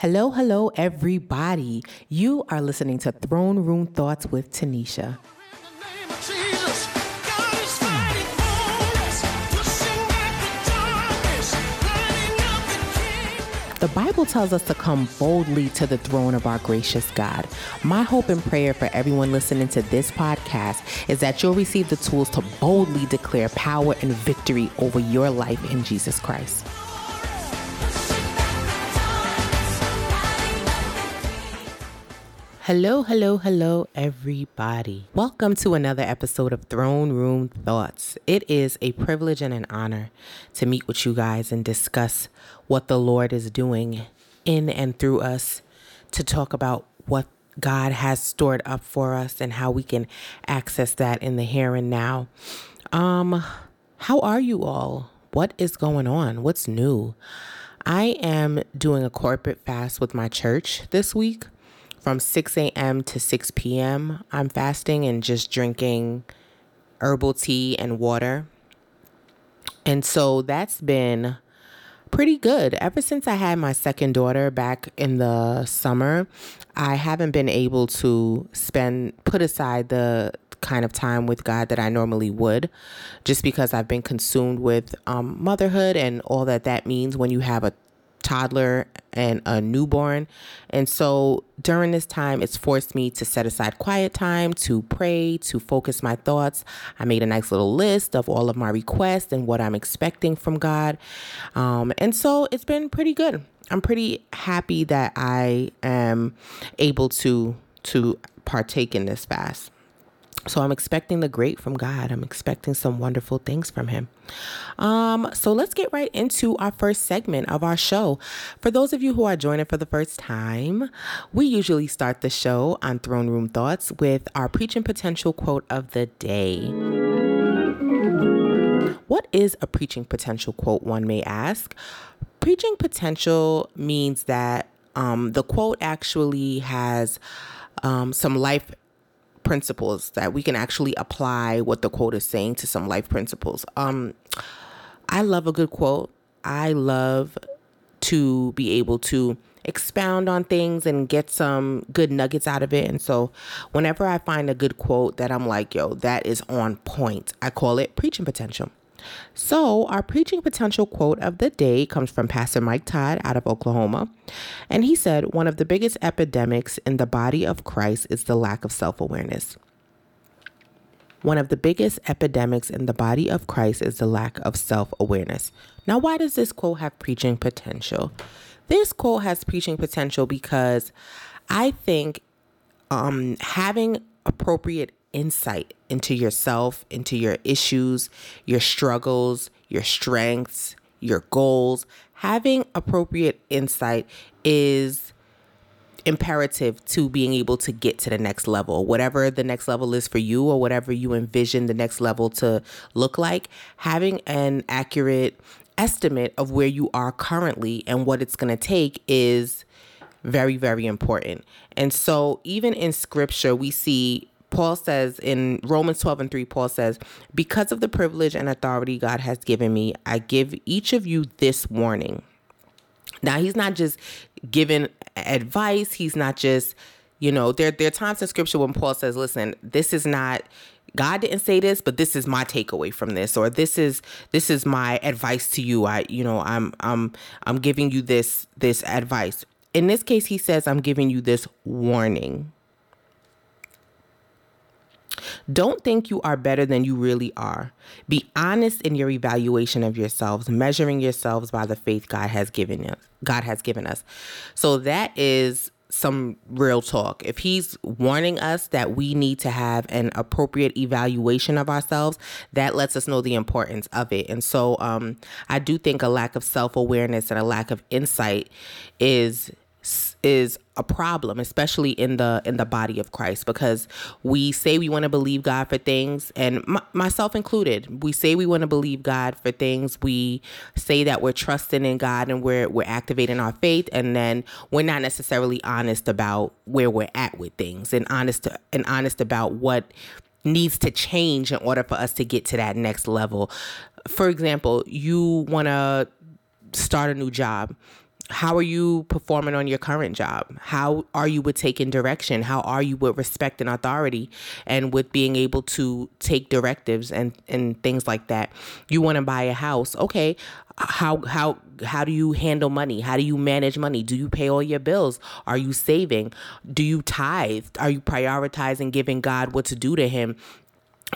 Hello, hello, everybody. You are listening to Throne Room Thoughts with Tenesha. The Bible tells us to come boldly to the throne of our gracious God. My hope and prayer for everyone listening to this podcast is that you'll receive the tools to boldly declare power and victory over your life in Jesus Christ. Hello, hello, hello, everybody. Welcome to another episode of Throne Room Thoughts. It is a privilege and an honor to meet with you guys and discuss what the Lord is doing in and through us to talk about what God has stored up for us and how we can access that in the here and now. Um, how are you all? What is going on? What's new? I am doing a corporate fast with my church this week from 6 a.m. to 6 p.m. I'm fasting and just drinking herbal tea and water. And so that's been pretty good. Ever since I had my second daughter back in the summer, I haven't been able to spend, put aside the kind of time with God that I normally would, just because I've been consumed with um, motherhood and all that that means when you have a toddler and a newborn. And so during this time, it's forced me to set aside quiet time, to pray, to focus my thoughts. I made a nice little list of all of my requests and what I'm expecting from God. Um, and so it's been pretty good. I'm pretty happy that I am able to to partake in this fast. So I'm expecting the great from God. I'm expecting some wonderful things from Him. Um, so let's get right into our first segment of our show. For those of you who are joining for the first time, we usually start the show on Throne Room Thoughts with our preaching potential quote of the day. What is a preaching potential quote, one may ask? Preaching potential means that um, the quote actually has um, some life principles that we can actually apply what the quote is saying to some life principles. Um, I love a good quote. I love to be able to expound on things and get some good nuggets out of it. And so, whenever I find a good quote that I'm like, yo, that is on point, I call it preaching potential. So, our preaching potential quote of the day comes from Pastor Mike Todd out of Oklahoma. And he said, One of the biggest epidemics in the body of Christ is the lack of self awareness. One of the biggest epidemics in the body of Christ is the lack of self awareness. Now, why does this quote have preaching potential? This quote has preaching potential because I think um, having appropriate insight into yourself, into your issues, your struggles, your strengths, your goals. Having appropriate insight is imperative to being able to get to the next level. Whatever the next level is for you or whatever you envision the next level to look like, having an accurate estimate of where you are currently and what it's going to take is very very important. And so even in scripture we see Paul says in Romans 12 and 3, Paul says, Because of the privilege and authority God has given me, I give each of you this warning. Now, he's not just giving advice, he's not just, you know, there, there are times in scripture when Paul says, Listen, this is not. God didn't say this, but this is my takeaway from this, or this is this is my advice to you. I, you know, I'm I'm I'm giving you this this advice. In this case, he says, I'm giving you this warning. Don't think you are better than you really are. Be honest in your evaluation of yourselves, measuring yourselves by the faith God has given us. God has given us. So that is some real talk. If he's warning us that we need to have an appropriate evaluation of ourselves, that lets us know the importance of it. And so um, I do think a lack of self awareness and a lack of insight is is a problem especially in the in the body of Christ because we say we want to believe God for things and m- myself included we say we want to believe God for things we say that we're trusting in God and we're we're activating our faith and then we're not necessarily honest about where we're at with things and honest and honest about what needs to change in order for us to get to that next level. For example you want to start a new job how are you performing on your current job? How are you with taking direction? How are you with respect and authority and with being able to take directives and, and things like that? You want to buy a house. Okay. How how how do you handle money? How do you manage money? Do you pay all your bills? Are you saving? Do you tithe? Are you prioritizing giving God what to do to him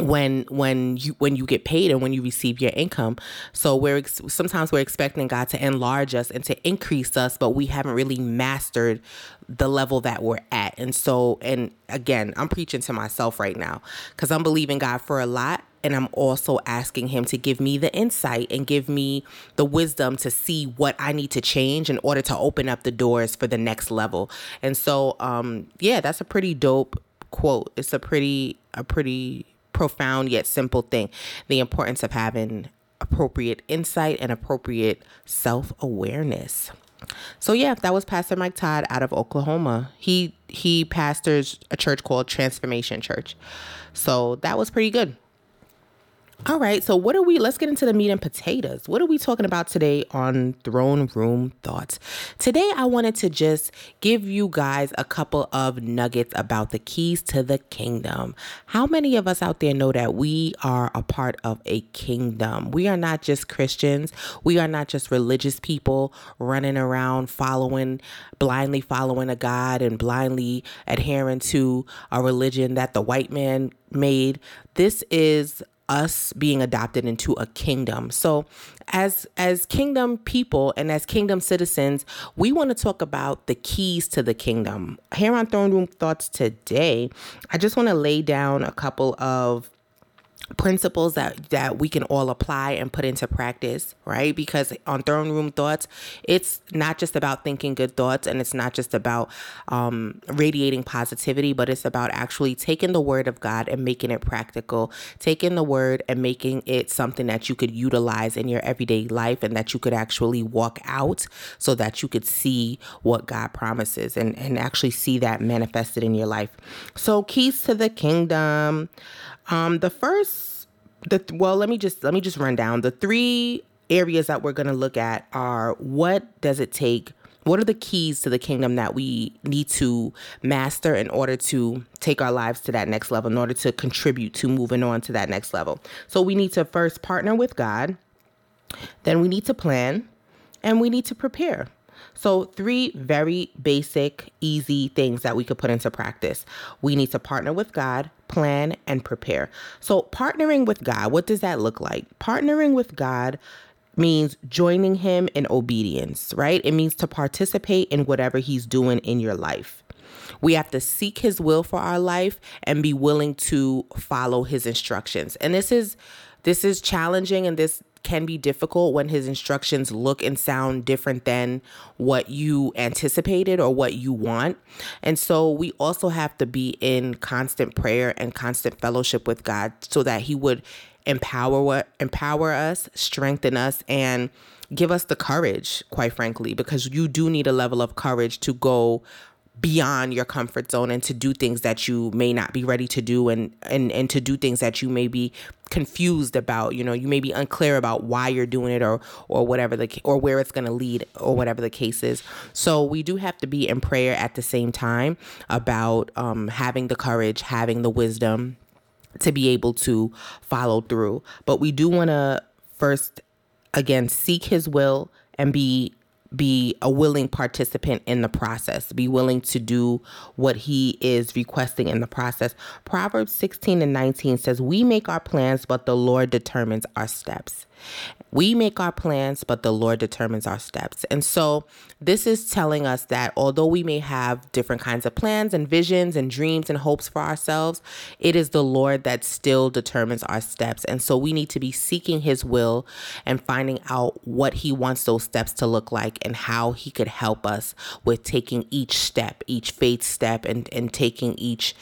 when when you when you get paid and when you receive your income so we're ex- sometimes we're expecting god to enlarge us and to increase us but we haven't really mastered the level that we're at and so and again i'm preaching to myself right now because i'm believing god for a lot and I'm also asking him to give me the insight and give me the wisdom to see what I need to change in order to open up the doors for the next level. And so um yeah, that's a pretty dope quote. It's a pretty a pretty profound yet simple thing the importance of having appropriate insight and appropriate self awareness. So yeah, that was Pastor Mike Todd out of Oklahoma. He he pastors a church called Transformation Church. So that was pretty good. All right, so what are we? Let's get into the meat and potatoes. What are we talking about today on Throne Room Thoughts? Today, I wanted to just give you guys a couple of nuggets about the keys to the kingdom. How many of us out there know that we are a part of a kingdom? We are not just Christians, we are not just religious people running around following, blindly following a God and blindly adhering to a religion that the white man made. This is us being adopted into a kingdom. So as as kingdom people and as kingdom citizens, we want to talk about the keys to the kingdom. Here on Throne Room Thoughts today, I just want to lay down a couple of principles that that we can all apply and put into practice right? Because on throne room thoughts it's not just about thinking good thoughts and it's not just about um, radiating positivity but it's about actually taking the word of god and making it practical taking the word and making it something that you could utilize in your everyday life and that you could actually walk out so that you could see what god promises and and actually see that manifested in your life. So keys to the kingdom um, the first, the well, let me just let me just run down. The three areas that we're going to look at are what does it take what are the keys to the kingdom that we need to master in order to take our lives to that next level in order to contribute to moving on to that next level? So we need to first partner with god then we need to plan and we need to prepare so, three very basic, easy things that we could put into practice. We need to partner with God, plan, and prepare. So, partnering with God, what does that look like? Partnering with God means joining Him in obedience, right? It means to participate in whatever He's doing in your life. We have to seek His will for our life and be willing to follow His instructions. And this is this is challenging and this can be difficult when his instructions look and sound different than what you anticipated or what you want. And so we also have to be in constant prayer and constant fellowship with God so that he would empower empower us, strengthen us and give us the courage, quite frankly, because you do need a level of courage to go beyond your comfort zone and to do things that you may not be ready to do and and and to do things that you may be confused about you know you may be unclear about why you're doing it or or whatever the or where it's going to lead or whatever the case is. So we do have to be in prayer at the same time about um, having the courage having the wisdom to be able to follow through. But we do want to first again seek his will and be be a willing participant in the process, be willing to do what he is requesting in the process. Proverbs 16 and 19 says, We make our plans, but the Lord determines our steps. We make our plans, but the Lord determines our steps. And so, this is telling us that although we may have different kinds of plans and visions and dreams and hopes for ourselves, it is the Lord that still determines our steps. And so, we need to be seeking His will and finding out what He wants those steps to look like and how He could help us with taking each step, each faith step, and, and taking each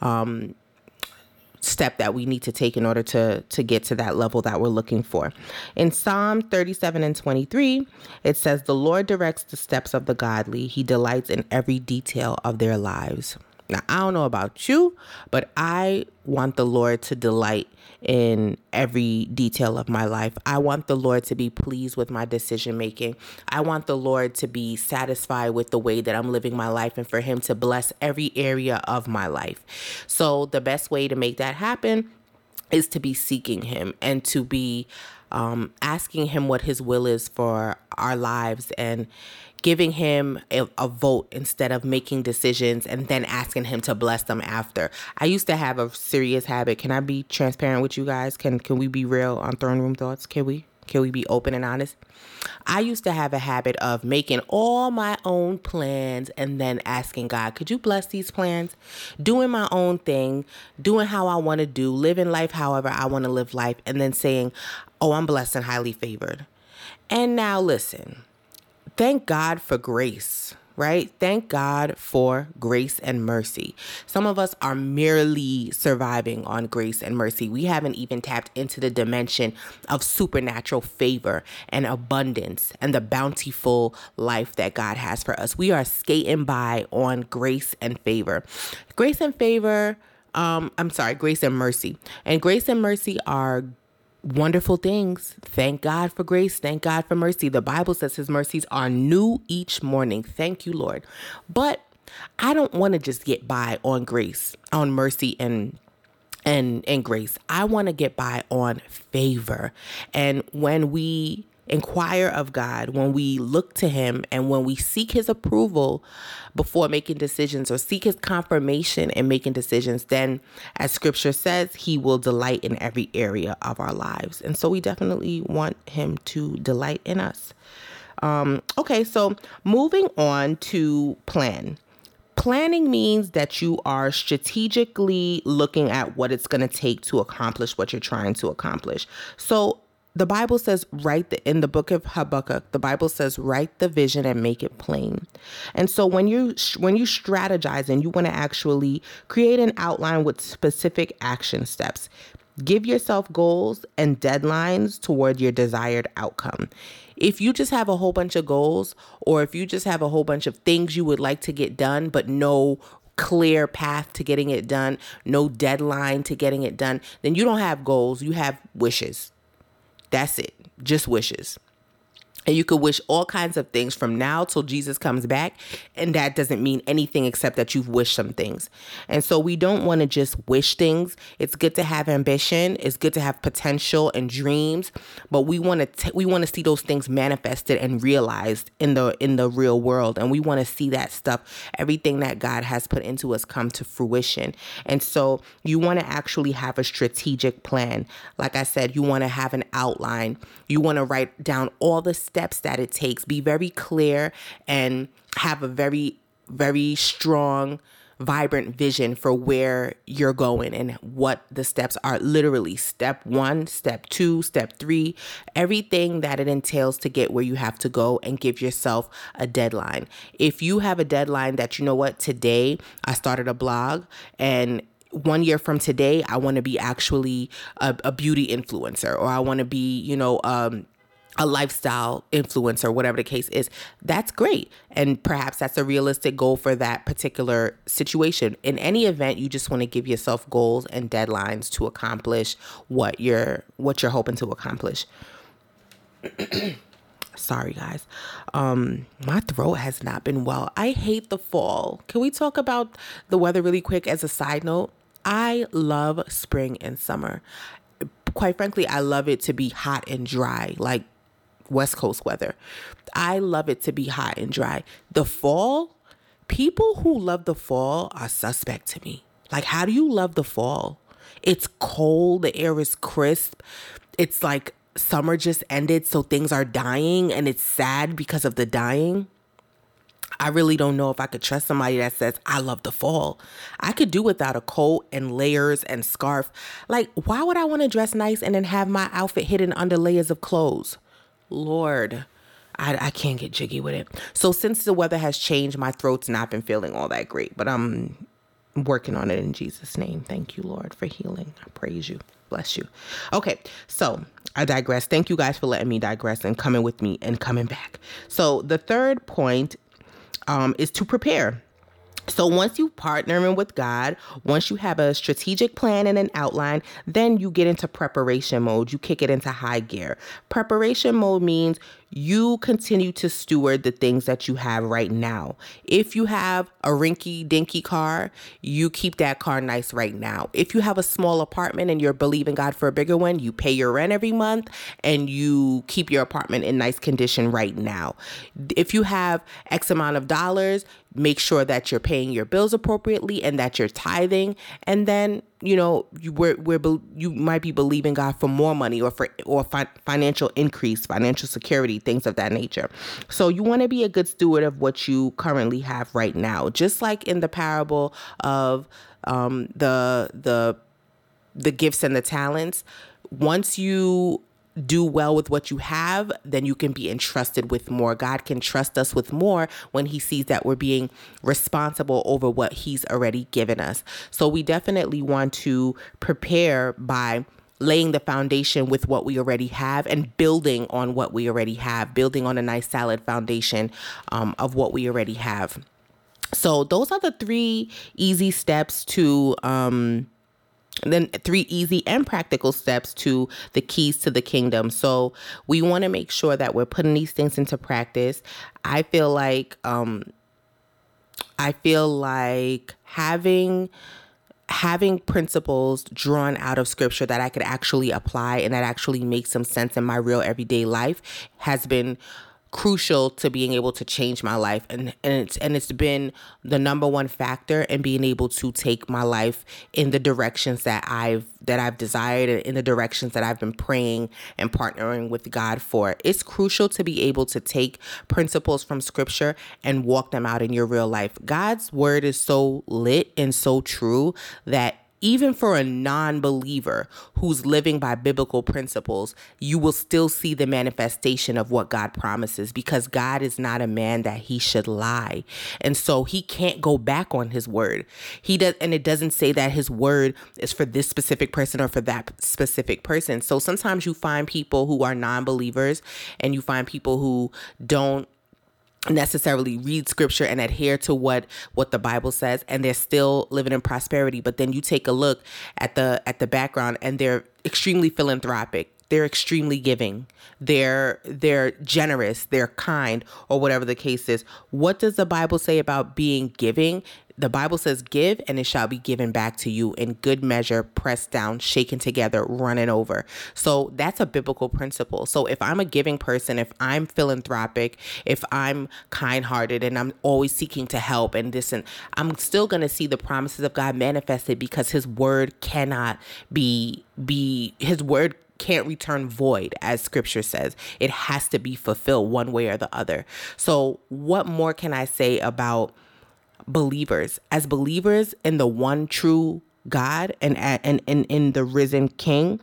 um, step that we need to take in order to to get to that level that we're looking for. In Psalm 37 and 23, it says the Lord directs the steps of the godly. He delights in every detail of their lives. Now, I don't know about you, but I want the Lord to delight in every detail of my life. I want the Lord to be pleased with my decision making. I want the Lord to be satisfied with the way that I'm living my life and for Him to bless every area of my life. So, the best way to make that happen is to be seeking Him and to be um, asking Him what His will is for our lives and giving him a, a, vote instead of making decisions and then asking him to bless them after. I used to have a serious habit. Can I be transparent with you guys? Can can we be real on throne room thoughts? Can we? Can we be open and honest? I used to have a habit of making all my own plans and then asking God, could you bless these plans? Doing my own thing, doing how I want to do, living life however I want to live life, and then saying, oh, I'm blessed and highly favored. And now listen, thank God for grace, right? Thank God for grace and mercy. Some of us are merely surviving on grace and mercy. We haven't even tapped into the dimension of supernatural favor and abundance and the bountiful life that God has for us. We are skating by on grace and favor. Grace and favor. Um, I'm sorry, grace and mercy. And grace and mercy are wonderful things. Thank God for grace. Thank God for mercy. The Bible says his mercies are new each morning. Thank you, Lord. But I don't want to just get by on grace, on mercy and and and grace. I want to get by on favor. And when we inquire of God, when we look to Him and when we seek His approval before making decisions or seek His confirmation in making decisions, then, as Scripture says, He will delight in every area of our lives. And so we definitely want Him to delight in us. Um, okay, so moving on to plan. Planning means that you are strategically looking at what it's going to take to accomplish what you're trying to accomplish. So, the Bible says, write the, in the book of Habakkuk, the Bible says, write the vision and make it plain. And so when you when you strategize and you want to actually create an outline with specific action steps, give yourself goals and deadlines toward your desired outcome. If you just have a whole bunch of goals, or if you just have a whole bunch of things you would like to get done, but no clear path to getting it done, no deadline to getting it done, then you don't have goals, you have wishes that's it. Just wishes. And you could wish all kinds of things from now till Jesus comes back. And that doesn't mean anything except that you've wished some things. And so we don't want to just wish things. It's good to have ambition. It's good to have potential and dreams. But we want to we want to see those things manifested and realized in the in the real world. And we want to see that stuff, everything that God has put into us come to fruition. And so you want to actually have a strategic plan. Like I said, you want to have an outline. You want to write down all the steps that it takes. Be very clear and have a very, very strong, vibrant vision for where you're going and what the steps are. Literally, step one, step two, step three, everything that it entails to get where you have to go and give yourself a deadline. If you have a deadline that, you know what, today I started a blog and one year from today, I want to be actually a, a, beauty influencer, or I want to be, you know, um, a lifestyle influencer, whatever the case is, that's great. And perhaps that's a realistic goal for that particular situation. In any event, you just want to give yourself goals and deadlines to accomplish what you're what you're hoping to accomplish. Sorry guys. Um my throat has not been well. I hate the fall. Can we talk about the weather really quick as a side note? I love spring and summer quite frankly, I love it to be hot and dry. Like West Coast weather. I love it to be hot and dry. The fall, people who love the fall are suspect to me. Like, how do you love the fall? It's cold, the air is crisp. It's like summer just ended, so things are dying, and it's sad because of the dying. I really don't know if I could trust somebody that says, I love the fall. I could do without a coat and layers and scarf. Like, why would I want to dress nice and then have my outfit hidden under layers of clothes? Lord, I, I can't get jiggy with it. So since the weather has changed, my throat's not been feeling all that great, but I'm working on it in Jesus' name. Thank you, Lord, for healing. I praise you. Bless you. Okay, so I digress. Thank you guys for letting me digress and coming with me and coming back. So the third point um, is to prepare. So once you partnering with God, once you have a strategic plan and an outline, then you get into preparation mode. You kick it into high gear. Preparation mode means you continue to steward the things that you have right now. If you have a rinky dinky car, you keep that car nice right now. If you have a small apartment and you're believing God for a bigger one, you pay your rent every month and you keep your apartment in nice condition right now. If you have X amount of dollars, make sure that you're paying your bills appropriately and that you're tithing and then you know you we're, we're you might be believing god for more money or for or fi- financial increase financial security things of that nature. So you want to be a good steward of what you currently have right now. Just like in the parable of um, the the the gifts and the talents once you do well with what you have, then you can be entrusted with more. God can trust us with more when He sees that we're being responsible over what He's already given us. So we definitely want to prepare by laying the foundation with what we already have and building on what we already have, building on a nice solid foundation um, of what we already have. So those are the three easy steps to um, then three easy and practical steps to the keys to the kingdom. So we want to make sure that we're putting these things into practice. I feel like um I feel like having having principles drawn out of scripture that I could actually apply and that actually make some sense in my real everyday life has been crucial to being able to change my life and, and it's and it's been the number one factor in being able to take my life in the directions that I've that I've desired and in the directions that I've been praying and partnering with God for. It's crucial to be able to take principles from scripture and walk them out in your real life. God's word is so lit and so true that even for a non believer who's living by biblical principles, you will still see the manifestation of what God promises because God is not a man that he should lie. And so he can't go back on his word. He does, and it doesn't say that his word is for this specific person or for that specific person. So sometimes you find people who are non believers and you find people who don't necessarily read scripture and adhere to what what the bible says and they're still living in prosperity. But then you take a look at the at the background and they're extremely philanthropic they're extremely giving they're they're generous they're kind or whatever the case is what does the bible say about being giving the Bible says, Give and it shall be given back to you in good measure, pressed down, shaken together, running over. So that's a biblical principle. So if I'm a giving person, if I'm philanthropic, if I'm kind hearted and I'm always seeking to help and this, and I'm still going to see the promises of God manifested because his word cannot be, be, his word can't return void, as scripture says. It has to be fulfilled one way or the other. So, what more can I say about believers, as believers in the one true God and and, and in the risen King,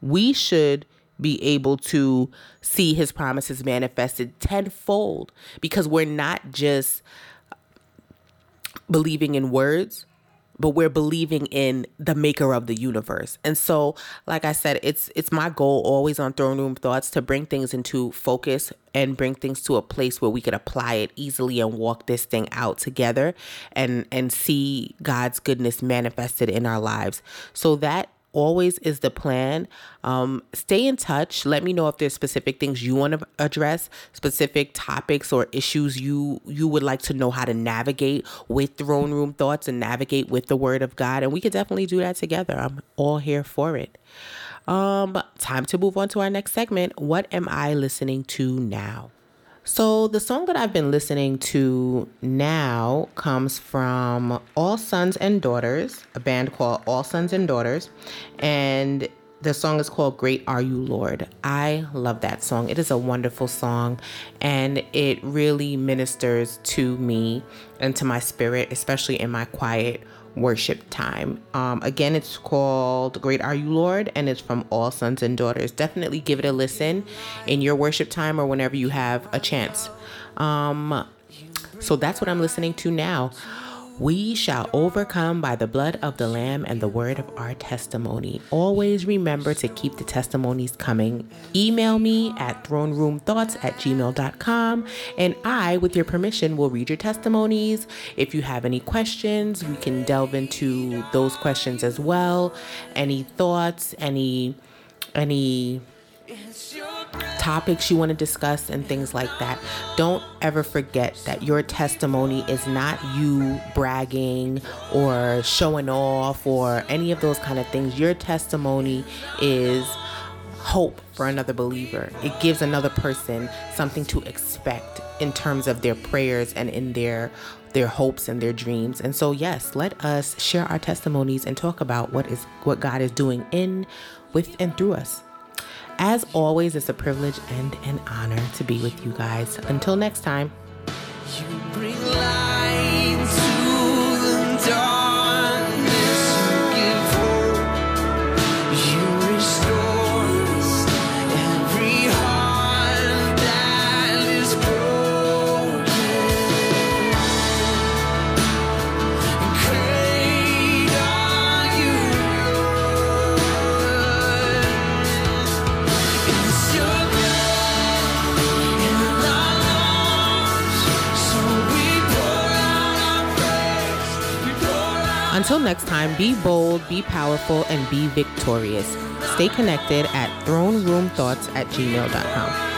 we should be able to see his promises manifested tenfold because we're not just believing in words but we're believing in the maker of the universe. And so, like I said, it's it's my goal always on throne room thoughts to bring things into focus and bring things to a place where we could apply it easily and walk this thing out together and and see God's goodness manifested in our lives. So that always is the plan. Um, stay in touch. Let me know if there's specific things you want to address, specific topics or issues you you would like to know how to navigate with throne room thoughts and navigate with the Word of God, and we could definitely do that together. I'm all here for it. Um, time to move on to our next segment. What am I listening to now? So, the song that I've been listening to now comes from All Sons and Daughters, a band called All Sons and Daughters, and the song is called Great Are You, Lord. I love that song. It is a wonderful song and it really ministers to me and to my spirit, especially in my quiet worship time. Um, again, it's called Great Are You, Lord, and it's from All Sons and Daughters. Definitely give it a listen in your worship time or whenever you have a chance. Um, so that's what I'm listening to now. We shall overcome by the blood of the Lamb and the word of our testimony. Always remember to keep the testimonies coming. Email me at throneroomthoughts at gmail.com, and I, with your permission, will read your testimonies. If you have any questions, we can delve into those questions as well. Any thoughts, any any topics you want to discuss and things like that. Don't ever forget that your testimony is not you bragging or showing off or any of those kind of things. Your testimony is hope for another believer. It gives another person something to expect in terms of their prayers and in their their hopes and their dreams. And so yes, let us share our testimonies and talk about what is what God is doing in with and through us. As always, it's a privilege and an honor to be with you guys. Until next time. Until next time, be bold, be powerful, and be victorious. Stay connected at throneroomthoughts at gmail.com.